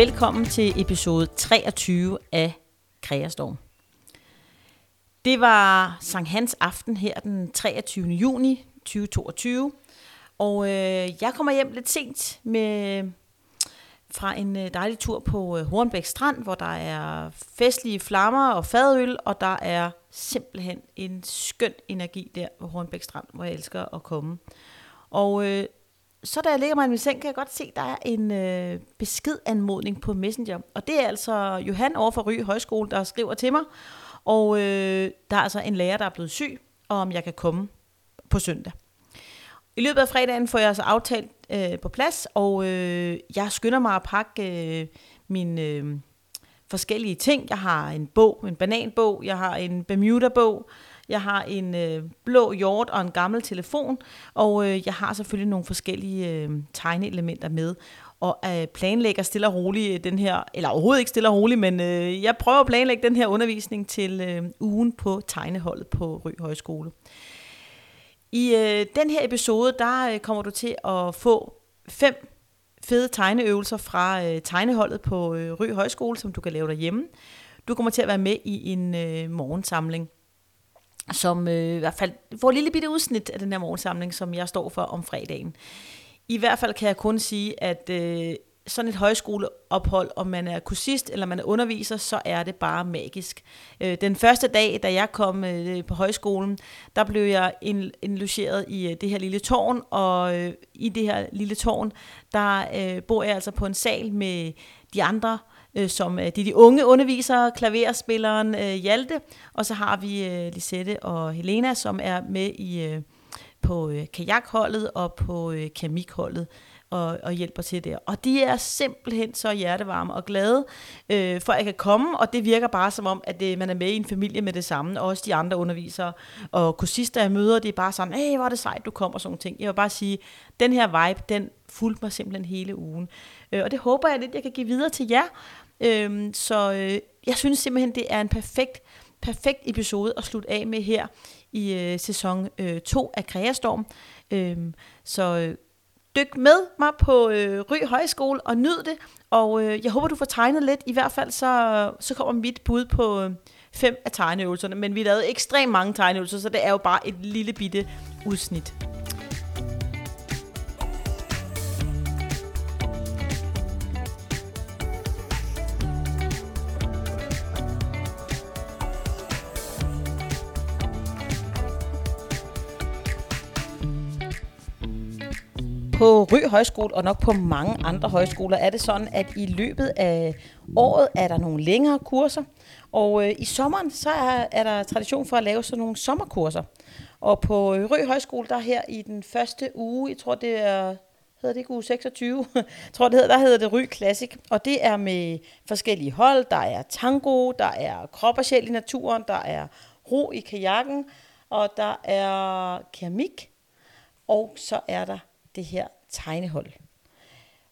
Velkommen til episode 23 af Kreastorm. Det var Sankt Hans aften her den 23. juni 2022, og øh, jeg kommer hjem lidt sent med fra en øh, dejlig tur på øh, Hornbæk Strand, hvor der er festlige flammer og fadøl, og der er simpelthen en skøn energi der på Hornbæk Strand, hvor jeg elsker at komme. Og øh, så da jeg ligger mig i min seng, kan jeg godt se, at der er en øh, beskedanmodning på Messenger. Og det er altså Johan over for Ry Højskole, der skriver til mig. Og øh, der er altså en lærer, der er blevet syg, og om jeg kan komme på søndag. I løbet af fredagen får jeg altså aftalt øh, på plads, og øh, jeg skynder mig at pakke øh, mine øh, forskellige ting. Jeg har en bog, en bananbog, jeg har en Bermuda-bog, jeg har en øh, blå hjort og en gammel telefon, og øh, jeg har selvfølgelig nogle forskellige øh, tegneelementer med. Og øh, planlægger stille og roligt øh, den her, eller overhovedet ikke stille og roligt, men øh, jeg prøver at planlægge den her undervisning til øh, ugen på tegneholdet på Ry Højskole. I øh, den her episode, der øh, kommer du til at få fem fede tegneøvelser fra øh, tegneholdet på øh, Ry Højskole, som du kan lave derhjemme. Du kommer til at være med i en øh, morgensamling som øh, i hvert fald får et lille bitte udsnit af den her morgensamling, som jeg står for om fredagen. I hvert fald kan jeg kun sige, at øh, sådan et højskoleophold, om man er kursist eller man er underviser, så er det bare magisk. Øh, den første dag, da jeg kom øh, på højskolen, der blev jeg indlogeret i øh, det her lille tårn, og øh, i det her lille tårn, der øh, bor jeg altså på en sal med de andre øh, som øh, de, de unge undervisere, klaverspilleren øh, Hjalte, og så har vi øh, Lisette og Helena, som er med i øh, på øh, kajakholdet og på øh, keramikholdet og, og hjælper til der. Og de er simpelthen så hjertevarme og glade øh, for, at jeg kan komme, og det virker bare som om, at det, man er med i en familie med det samme, og også de andre undervisere og kursister, jeg møder, det er bare sådan, hey, hvor er det sejt, du kommer, og sådan ting. Jeg vil bare sige, den her vibe, den fulgte mig simpelthen hele ugen. Øh, og det håber jeg lidt, jeg kan give videre til jer. Øhm, så øh, jeg synes simpelthen, det er en perfekt, perfekt episode at slutte af med her i øh, sæson 2 øh, af Kreastorm. Øhm, så øh, dyk med mig på øh, Ry Højskole og nyd det. Og øh, jeg håber, du får tegnet lidt. I hvert fald så, så kommer mit bud på øh, fem af tegneøvelserne. Men vi lavede ekstremt mange tegneøvelser, så det er jo bare et lille bitte udsnit. På Rø Højskole og nok på mange andre højskoler. Er det sådan, at i løbet af året er der nogle længere kurser, og øh, i sommeren så er, er der tradition for at lave sådan nogle sommerkurser. Og på øh, Rø Højskole, der her i den første uge, jeg tror det er hedder det ikke uge 26, jeg tror det hedder, der hedder det Ry Classic, og det er med forskellige hold, der er tango, der er krop og sjæl i naturen, der er ro i kajakken, og der er keramik, og så er der det her tegnehold.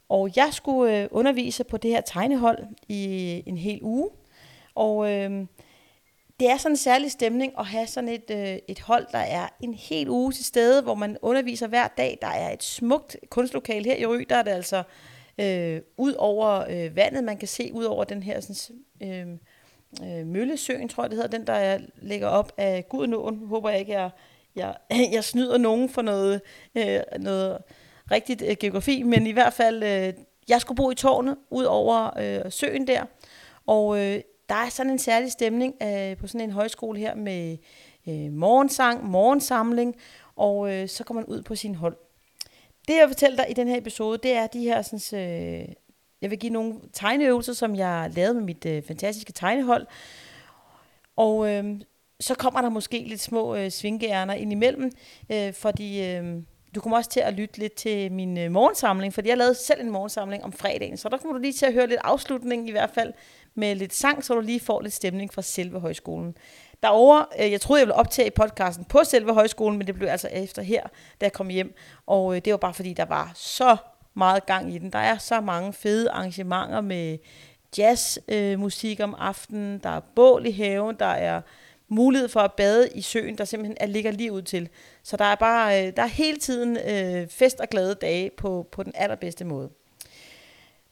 Og jeg skulle øh, undervise på det her tegnehold i en hel uge. Og øh, det er sådan en særlig stemning at have sådan et, øh, et hold, der er en hel uge til stede, hvor man underviser hver dag. Der er et smukt kunstlokal her i Ry, der er det altså øh, ud over øh, vandet, man kan se ud over den her sådan, øh, øh, Møllesøen, tror jeg det hedder, den der ligger op af Gudnåen. Håber jeg ikke, jeg jeg, jeg snyder nogen for noget, øh, noget rigtigt øh, geografi, men i hvert fald, øh, jeg skulle bo i tårnet ud over øh, søen der, og øh, der er sådan en særlig stemning øh, på sådan en højskole her med øh, morgensang, morgensamling, og øh, så kommer man ud på sin hold. Det jeg fortæller dig i den her episode, det er de her sådan, øh, jeg vil give nogle tegneøvelser, som jeg lavede med mit øh, fantastiske tegnehold. Og øh, så kommer der måske lidt små øh, svingærner ind imellem, øh, fordi øh, du kommer også til at lytte lidt til min øh, morgensamling, fordi jeg lavede selv en morgensamling om fredagen, så der kommer du lige til at høre lidt afslutning i hvert fald med lidt sang, så du lige får lidt stemning fra selve højskolen. Derover, øh, jeg troede, jeg ville optage podcasten på selve højskolen, men det blev altså efter her, da jeg kom hjem. Og øh, det var bare fordi, der var så meget gang i den. Der er så mange fede arrangementer med jazzmusik øh, om aftenen, der er bål i haven, der er mulighed for at bade i søen, der simpelthen er, ligger lige ud til. Så der er bare øh, der er hele tiden øh, fest og glade dage på, på den allerbedste måde.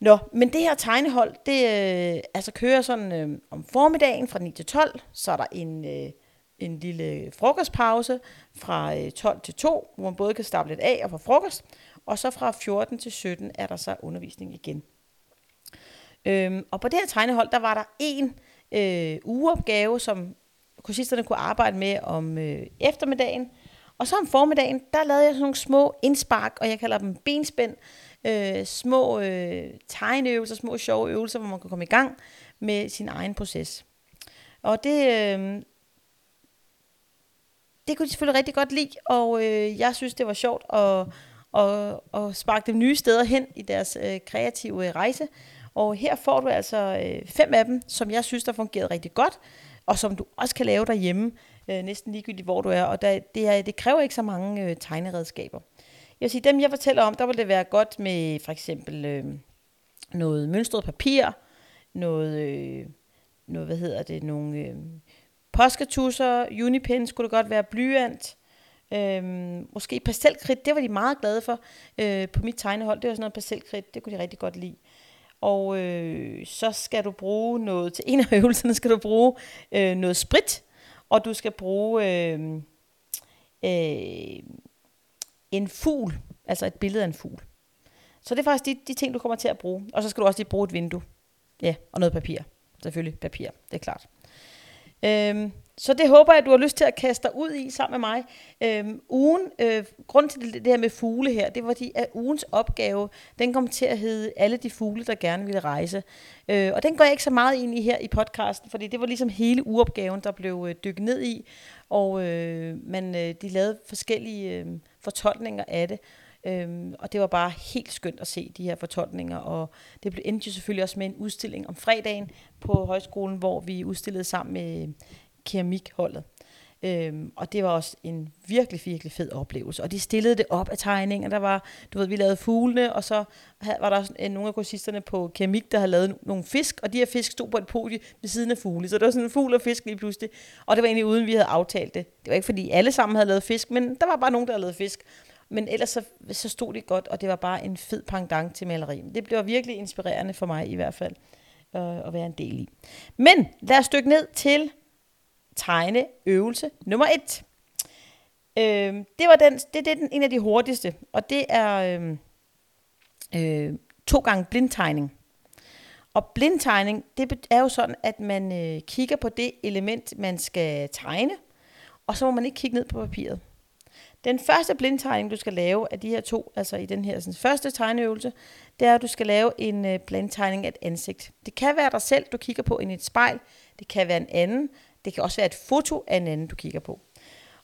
Nå, men det her tegnehold, det øh, altså kører sådan øh, om formiddagen fra 9 til 12, så er der en, øh, en lille frokostpause fra øh, 12 til 2, hvor man både kan stable lidt af og få frokost, og så fra 14 til 17 er der så undervisning igen. Øhm, og på det her tegnehold, der var der en øh, ugeopgave, som kursisterne kunne arbejde med om øh, eftermiddagen. Og så om formiddagen, der lavede jeg sådan nogle små indspark, og jeg kalder dem benspænd. Øh, små øh, tegneøvelser, små sjove øvelser, hvor man kan komme i gang med sin egen proces. Og det, øh, det kunne de selvfølgelig rigtig godt lide, og øh, jeg synes, det var sjovt at, at, at sparke dem nye steder hen i deres øh, kreative øh, rejse. Og her får du altså øh, fem af dem, som jeg synes, der fungerede rigtig godt og som du også kan lave derhjemme, øh, næsten ligegyldigt hvor du er. Og der, det, er, det kræver ikke så mange øh, tegneredskaber. Jeg vil sige, dem jeg fortæller om, der vil det være godt med for eksempel øh, noget mønstret papir, noget, øh, noget, hvad hedder det, nogle øh, påsketusser, unipen skulle det godt være, blyant, øh, måske pastelkridt, det var de meget glade for øh, på mit tegnehold, det var sådan noget pastelkridt, det kunne de rigtig godt lide. Og øh, så skal du bruge noget, til en af øvelserne skal du bruge øh, noget sprit, og du skal bruge øh, øh, en fugl, altså et billede af en fugl. Så det er faktisk de, de ting, du kommer til at bruge. Og så skal du også lige bruge et vindue. Ja, og noget papir. Selvfølgelig papir, det er klart. Øhm, så det håber jeg, at du har lyst til at kaste dig ud i sammen med mig. Øhm, ugen, øh, grund til det, det her med fugle her, det var fordi, at ugens opgave, den kom til at hedde alle de fugle, der gerne ville rejse. Øh, og den går jeg ikke så meget ind i her i podcasten, fordi det var ligesom hele uopgaven, der blev øh, dykket ned i. Og øh, man, øh, de lavede forskellige øh, fortolkninger af det. Øhm, og det var bare helt skønt at se de her fortolkninger, og det blev endte jo selvfølgelig også med en udstilling om fredagen på højskolen, hvor vi udstillede sammen med keramikholdet. Øhm, og det var også en virkelig, virkelig fed oplevelse. Og de stillede det op af tegninger. Der var, du ved, vi lavede fuglene, og så var der øh, nogle af kursisterne på keramik, der havde lavet nogle fisk, og de her fisk stod på et podie ved siden af fugle. Så det var sådan en fugl og fisk lige pludselig. Og det var egentlig uden, vi havde aftalt det. Det var ikke, fordi alle sammen havde lavet fisk, men der var bare nogen, der havde lavet fisk. Men ellers så, så stod det godt, og det var bare en fed pangdang til maleri. Det blev virkelig inspirerende for mig i hvert fald øh, at være en del i. Men lad os dykke ned til tegneøvelse nummer et. Øh, det var den, det, det er den, en af de hurtigste, og det er øh, øh, to gange blindtegning. Og blindtegning, det er jo sådan, at man øh, kigger på det element, man skal tegne, og så må man ikke kigge ned på papiret. Den første blindtegning, du skal lave af de her to, altså i den her sådan, første tegneøvelse, det er, at du skal lave en øh, blindtegning af et ansigt. Det kan være dig selv, du kigger på i et spejl. Det kan være en anden. Det kan også være et foto af en anden, du kigger på.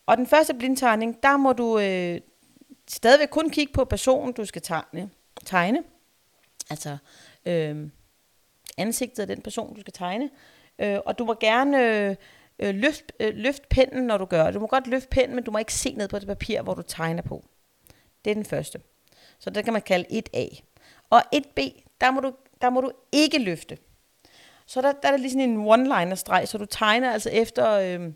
Og den første blindtegning, der må du øh, stadigvæk kun kigge på personen, du skal tegne. tegne. Altså øh, ansigtet af den person, du skal tegne. Øh, og du må gerne øh, øh, løft, øh, løft pennen, når du gør det. Du må godt løfte pennen, men du må ikke se ned på det papir, hvor du tegner på. Det er den første. Så det kan man kalde 1A. Og 1B, der må du, der må du ikke løfte. Så der, der er der lige sådan en one-liner-streg, så du tegner altså efter øh,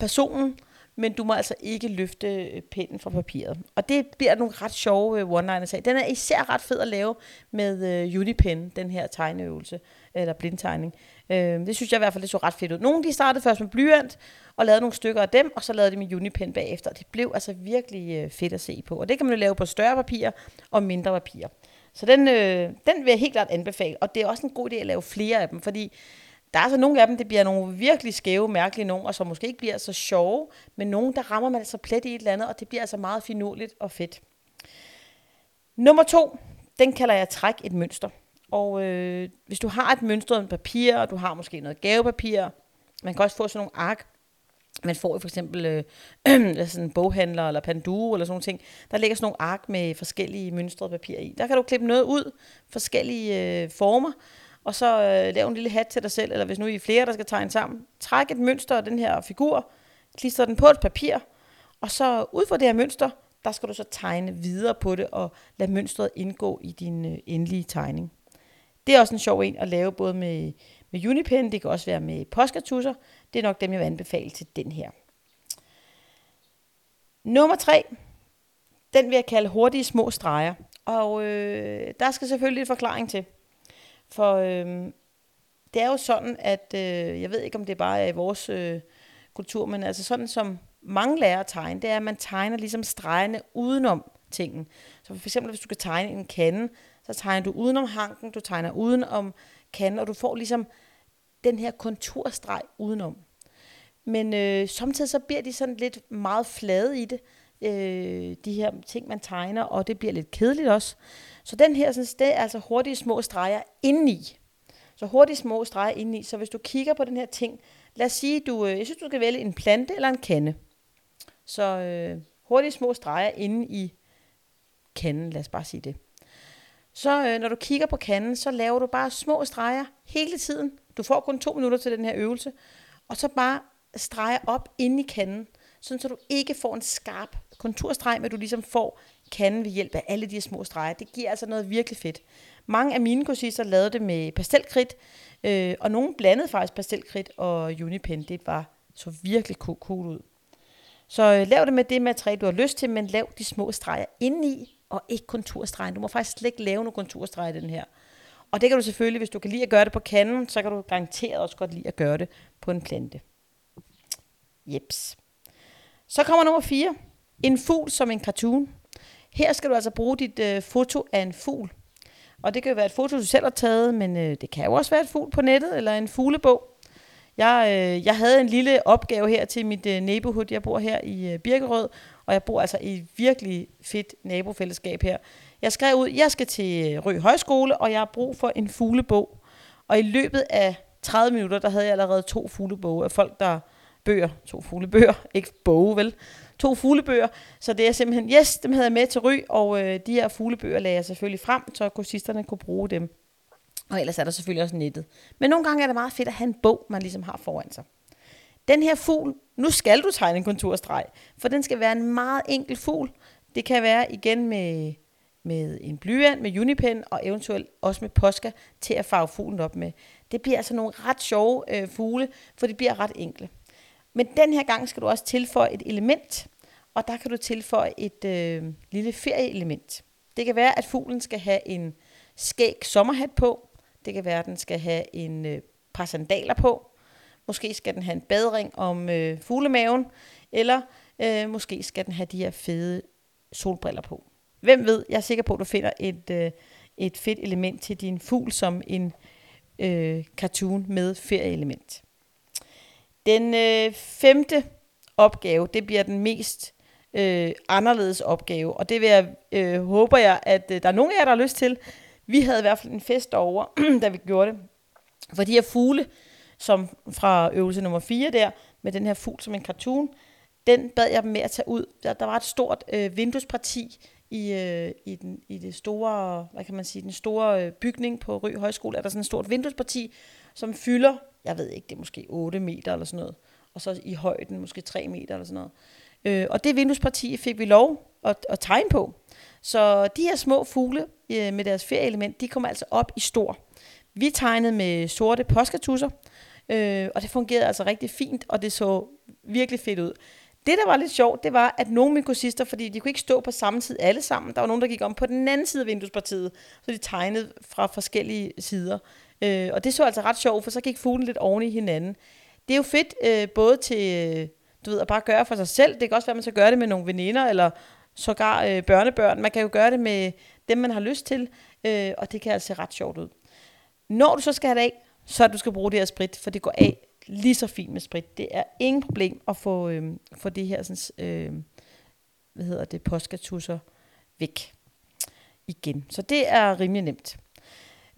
personen, men du må altså ikke løfte øh, pinden fra papiret. Og det bliver nogle ret sjove øh, one-liners af. Den er især ret fed at lave med øh, Unipen, den her tegneøvelse, eller blindtegning. Øh, det synes jeg i hvert fald, det så ret fedt ud. Nogle de startede først med blyant, og lavede nogle stykker af dem, og så lavede de med Unipen bagefter. Det blev altså virkelig øh, fedt at se på. Og det kan man jo lave på større papir og mindre papir. Så den, øh, den vil jeg helt klart anbefale. Og det er også en god idé at lave flere af dem, fordi der er altså nogle af dem, det bliver nogle virkelig skæve, mærkelige nogen, og som måske ikke bliver så sjove, men nogle, der rammer man altså plet i et eller andet, og det bliver altså meget finurligt og fedt. Nummer to, den kalder jeg træk et mønster. Og øh, hvis du har et mønstret papir, og du har måske noget gavepapir, man kan også få sådan nogle ark, man får for eksempel øh, sådan en boghandler eller Panduro eller sådan nogle ting. Der ligger sådan nogle ark med forskellige mønstrede papir i. Der kan du klippe noget ud, forskellige øh, former, og så øh, lave en lille hat til dig selv, eller hvis nu I er flere, der skal tegne sammen. Træk et mønster af den her figur, klister den på et papir, og så ud fra det her mønster, der skal du så tegne videre på det, og lade mønstret indgå i din øh, endelige tegning. Det er også en sjov en at lave både med, med Unipen, det kan også være med Poscatusser. Det er nok dem, jeg vil anbefale til den her. Nummer tre, den vil jeg kalde hurtige små streger. Og øh, der skal selvfølgelig en forklaring til. For øh, det er jo sådan, at øh, jeg ved ikke, om det bare er i vores øh, kultur, men altså sådan som mange lærer at tegne, det er, at man tegner ligesom stregerne udenom tingen. Så for eksempel, hvis du kan tegne en kande, så tegner du udenom hanken, du tegner udenom kanden, og du får ligesom den her konturstreg udenom. Men øh, samtidig så bliver de sådan lidt meget flade i det, øh, de her ting, man tegner, og det bliver lidt kedeligt også. Så den her, sådan, det er altså hurtige små streger indeni. Så hurtige små streger indeni. Så hvis du kigger på den her ting, lad os sige, du, øh, jeg synes, du skal vælge en plante eller en kande. Så øh, hurtige små streger inde i kanden, lad os bare sige det. Så øh, når du kigger på kanden, så laver du bare små streger hele tiden. Du får kun to minutter til den her øvelse. Og så bare streger op ind i kanden, sådan så du ikke får en skarp konturstreg, men du ligesom får kanden ved hjælp af alle de små streger. Det giver altså noget virkelig fedt. Mange af mine kursister lavede det med pastelkridt, øh, og nogle blandede faktisk pastelkridt og Unipen. Det var så virkelig cool ud. Så øh, lav det med det materiale, du har lyst til, men lav de små streger indeni, og ikke konturstregen. Du må faktisk slet ikke lave nogen konturstreg i den her. Og det kan du selvfølgelig, hvis du kan lide at gøre det på kanden, så kan du garanteret også godt lide at gøre det på en plante. Jeps. Så kommer nummer 4. En fugl som en cartoon. Her skal du altså bruge dit øh, foto af en fugl. Og det kan jo være et foto, du selv har taget, men øh, det kan jo også være et fugl på nettet, eller en fuglebog. Jeg, øh, jeg havde en lille opgave her til mit øh, neighborhood. Jeg bor her i øh, Birkerød, og jeg bor altså i et virkelig fedt nabofællesskab her. Jeg skrev ud, jeg skal til øh, Rø Højskole, og jeg har brug for en fuglebog. Og i løbet af 30 minutter, der havde jeg allerede to fugleboge af folk, der bøger, to fuglebøger, ikke boge vel, to fuglebøger, så det er simpelthen, yes, dem havde jeg med til Ry, og øh, de her fuglebøger lagde jeg selvfølgelig frem, så kursisterne kunne bruge dem. Og ellers er der selvfølgelig også nettet. Men nogle gange er det meget fedt at have en bog, man ligesom har foran sig. Den her fugl, nu skal du tegne en konturstreg, for den skal være en meget enkel fugl. Det kan være igen med, med en blyant, med unipen og eventuelt også med posca til at farve fuglen op med. Det bliver altså nogle ret sjove øh, fugle, for de bliver ret enkle. Men den her gang skal du også tilføje et element, og der kan du tilføje et øh, lille ferieelement. Det kan være, at fuglen skal have en skæg sommerhat på. Det kan være, at den skal have en øh, par sandaler på. Måske skal den have en badring om øh, fuglemaven, eller øh, måske skal den have de her fede solbriller på. Hvem ved, jeg er sikker på, at du finder et, øh, et fedt element til din fugl som en øh, cartoon med ferieelement. Den øh, femte opgave, det bliver den mest øh, anderledes opgave, og det vil jeg, øh, håber jeg, at øh, der er nogen af jer, der har lyst til. Vi havde i hvert fald en fest over, da vi gjorde det. For de her fugle, som fra øvelse nummer 4 der, med den her fugl som en cartoon, den bad jeg dem med at tage ud. Der, der var et stort øh, vinduesparti i, øh, i, den, i det store, hvad kan man sige, den store øh, bygning på Rø Højskole, er der sådan et stort vinduesparti, som fylder, jeg ved ikke, det er måske 8 meter eller sådan noget, og så i højden måske 3 meter eller sådan noget. Øh, og det vinduesparti fik vi lov at, at tegne på. Så de her små fugle øh, med deres ferieelement, de kommer altså op i stor. Vi tegnede med sorte påskatusser, øh, og det fungerede altså rigtig fint, og det så virkelig fedt ud. Det, der var lidt sjovt, det var, at nogle af mine kursister, fordi de kunne ikke stå på samme tid alle sammen, der var nogen, der gik om på den anden side af vinduespartiet, så de tegnede fra forskellige sider. Øh, og det så altså ret sjovt, for så gik fuglen lidt oven i hinanden. Det er jo fedt øh, både til øh, du ved, at bare gøre for sig selv. Det kan også være, at man skal gøre det med nogle veninder, eller sågar øh, børnebørn. Man kan jo gøre det med dem, man har lyst til, øh, og det kan altså se ret sjovt ud. Når du så skal have det af, så du skal bruge det her sprit, for det går af lige så fint med sprit. Det er ingen problem at få, øh, få det her sådan, øh, hvad hedder det, postkatusser væk igen. Så det er rimelig nemt.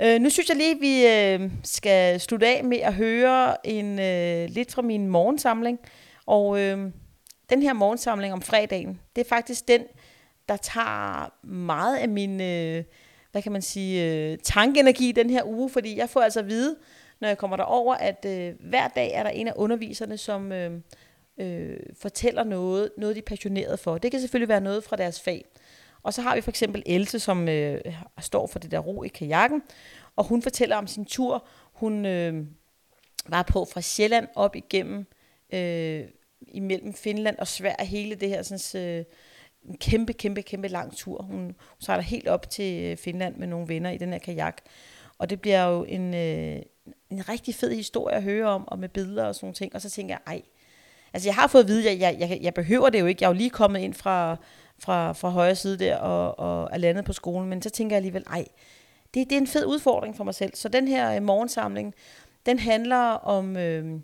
Øh, nu synes jeg lige, at vi øh, skal slutte af med at høre en øh, lidt fra min morgensamling. Og øh, den her morgensamling om fredagen, det er faktisk den, der tager meget af min, øh, hvad kan man sige, øh, tankeenergi den her uge, fordi jeg får altså at vide, når jeg kommer derover, at øh, hver dag er der en af underviserne, som øh, øh, fortæller noget, noget de er passioneret for. Det kan selvfølgelig være noget fra deres fag. Og så har vi for eksempel Else, som øh, står for det der ro i kajakken, og hun fortæller om sin tur. Hun øh, var på fra Sjælland op igennem øh, imellem Finland og Sverige, hele det her sådan, øh, en kæmpe, kæmpe, kæmpe lang tur. Hun, hun sejler helt op til øh, Finland med nogle venner i den her kajak. Og det bliver jo en, øh, en rigtig fed historie at høre om, og med billeder og sådan nogle ting. Og så tænker jeg, ej, altså jeg har fået at vide, at jeg, jeg, jeg behøver det jo ikke. Jeg er jo lige kommet ind fra, fra, fra højre side der og, og er landet på skolen. Men så tænker jeg alligevel, ej, det, det er en fed udfordring for mig selv. Så den her øh, morgensamling, den handler om, øh,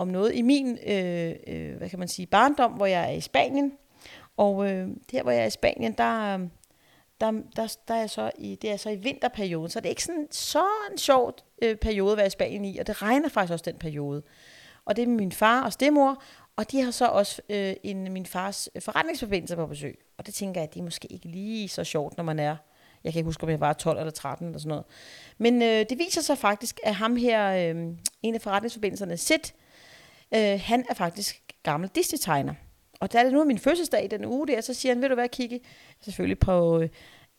om noget i min, øh, øh, hvad kan man sige, barndom, hvor jeg er i Spanien. Og øh, her, hvor jeg er i Spanien, der, øh, der, der, der er så i, det er så i vinterperioden, så det er ikke sådan, så en sjov øh, periode at være i Spanien i, og det regner faktisk også den periode. Og det er min far og stemor, og de har så også øh, en, min fars forretningsforbindelse på besøg. Og det tænker jeg, det er måske ikke lige så sjovt, når man er, jeg kan ikke huske, om jeg var 12 eller 13 eller sådan noget. Men øh, det viser sig faktisk, at ham her, øh, en af forretningsforbindelserne, Sid, øh, han er faktisk gammel Disney-tegner. Og da er det nu min fødselsdag i den uge der, så siger han, vil du være Kiki? Selvfølgelig på øh,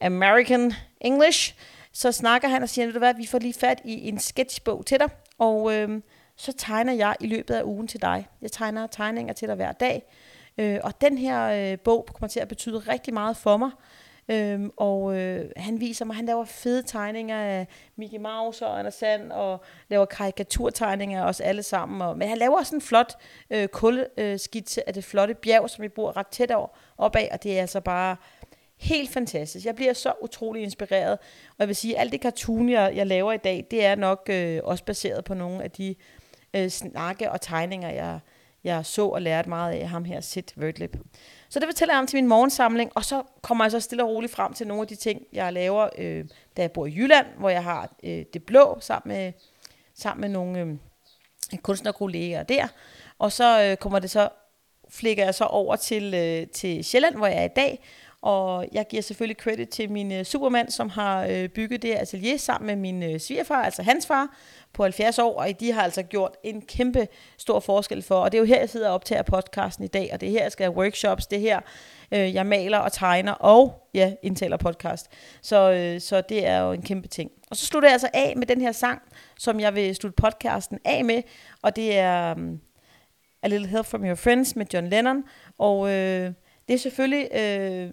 American English. Så snakker han og siger, vil du hvad, vi får lige fat i en sketchbog til dig. Og øh, så tegner jeg i løbet af ugen til dig. Jeg tegner tegninger til dig hver dag. Øh, og den her øh, bog kommer til at betyde rigtig meget for mig. Øhm, og øh, han viser mig, han laver fede tegninger af Mickey Mouse og Anders Sand, og laver karikaturtegninger af os alle sammen. Og, men han laver også en flot øh, kuldeskitse af det flotte bjerg, som vi bor ret tæt over, op af, og det er altså bare helt fantastisk. Jeg bliver så utrolig inspireret, og jeg vil sige, at alt det cartoon, jeg, jeg laver i dag, det er nok øh, også baseret på nogle af de øh, snakke og tegninger, jeg, jeg så og lærte meget af ham her, Sid Vertlip. Så det fortæller jeg om til min morgensamling, og så kommer jeg så stille og roligt frem til nogle af de ting, jeg laver, øh, da jeg bor i Jylland, hvor jeg har øh, det blå sammen med, sammen med nogle øh, kunstnerkolleger der. Og så øh, kommer det så, flikker jeg så over til, øh, til Sjælland, hvor jeg er i dag, og jeg giver selvfølgelig credit til min øh, supermand, som har øh, bygget det atelier sammen med min øh, svigerfar, altså hans far, på 70 år, og de har altså gjort en kæmpe stor forskel for, og det er jo her, jeg sidder og optager podcasten i dag, og det er her, jeg skal have workshops, det er her, øh, jeg maler og tegner, og ja, indtaler podcast. Så, øh, så det er jo en kæmpe ting. Og så slutter jeg altså af med den her sang, som jeg vil slutte podcasten af med, og det er um, A Little Help From Your Friends med John Lennon, og øh, det er selvfølgelig øh,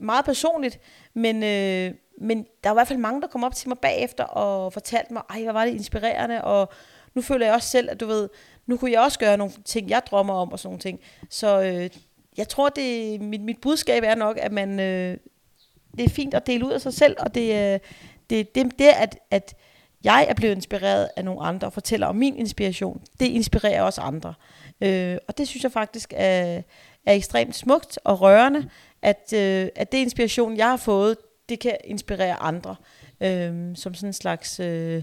meget personligt, men, øh, men der var i hvert fald mange, der kom op til mig bagefter og fortalte mig, ej, hvor var det inspirerende, og nu føler jeg også selv, at du ved, nu kunne jeg også gøre nogle ting, jeg drømmer om og sådan nogle ting. Så øh, jeg tror, det mit, mit budskab er nok, at man, øh, det er fint at dele ud af sig selv, og det, øh, det, det, det at, at jeg er blevet inspireret af nogle andre og fortæller om min inspiration, det inspirerer også andre. Øh, og det synes jeg faktisk er, er ekstremt smukt og rørende, at, øh, at det inspiration, jeg har fået, det kan inspirere andre. Øh, som sådan en slags øh,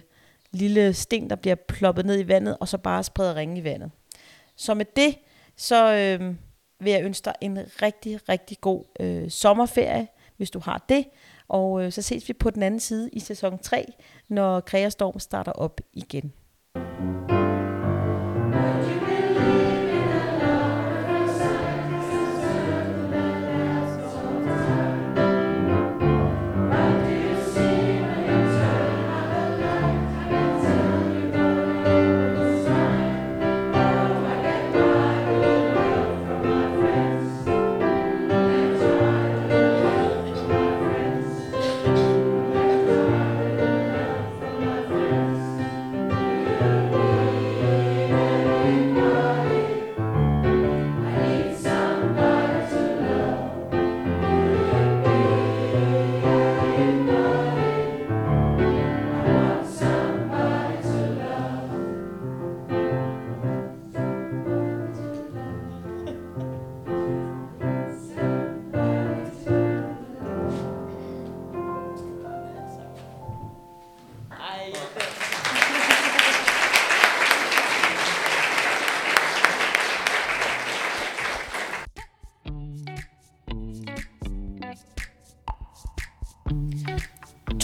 lille sten, der bliver ploppet ned i vandet, og så bare spreder ringe i vandet. Så med det, så øh, vil jeg ønske dig en rigtig, rigtig god øh, sommerferie, hvis du har det. Og øh, så ses vi på den anden side i sæson 3, når Kreastorm starter op igen.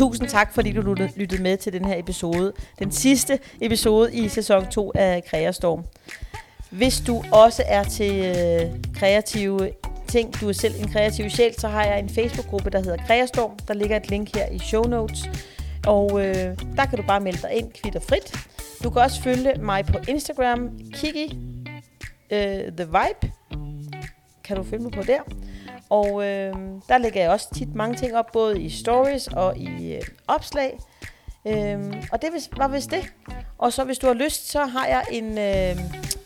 Tusind tak, fordi du lyttede med til den her episode. Den sidste episode i sæson 2 af Kreastorm. Hvis du også er til øh, kreative ting, du er selv en kreativ sjæl, så har jeg en Facebook-gruppe, der hedder Kreastorm. Der ligger et link her i show notes. Og øh, der kan du bare melde dig ind kvitter frit. Du kan også følge mig på Instagram, Kiki øh, The Vibe. Kan du følge mig på der. Og øh, der lægger jeg også tit mange ting op, både i stories og i øh, opslag. Øh, og det var vist det. Og så hvis du har lyst, så har jeg en, øh,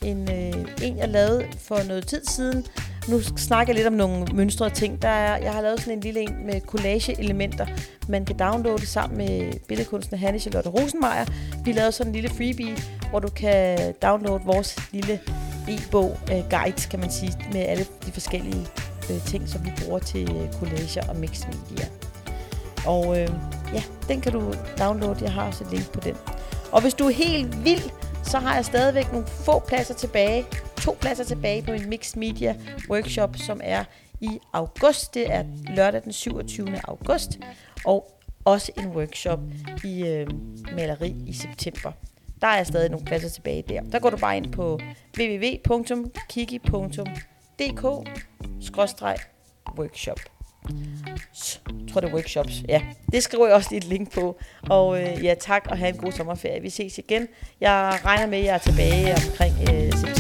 en, øh, en jeg lavede for noget tid siden. Nu snakker jeg lidt om nogle mønstre ting. Der er, jeg har lavet sådan en lille en med collage-elementer, man kan downloade sammen med billedkunstner Hanne Charlotte Rosenmeier. Vi lavede sådan en lille freebie, hvor du kan downloade vores lille e-bog-guide, øh, kan man sige, med alle de forskellige uh, ting, som vi bruger til uh, collager og mixed media. Og øh, ja, den kan du downloade. Jeg har også et link på den. Og hvis du er helt vild, så har jeg stadigvæk nogle få pladser tilbage. To pladser tilbage på en mixed media workshop, som er i august. Det er lørdag den 27. august. Og også en workshop i øh, maleri i september. Der er stadig nogle pladser tilbage der. Der går du bare ind på www.kiki.com www.kiki.dk-workshop. Jeg tror, det er workshops. Ja, det skriver jeg også lige et link på. Og øh, ja, tak og have en god sommerferie. Vi ses igen. Jeg regner med, at jeg er tilbage omkring øh, september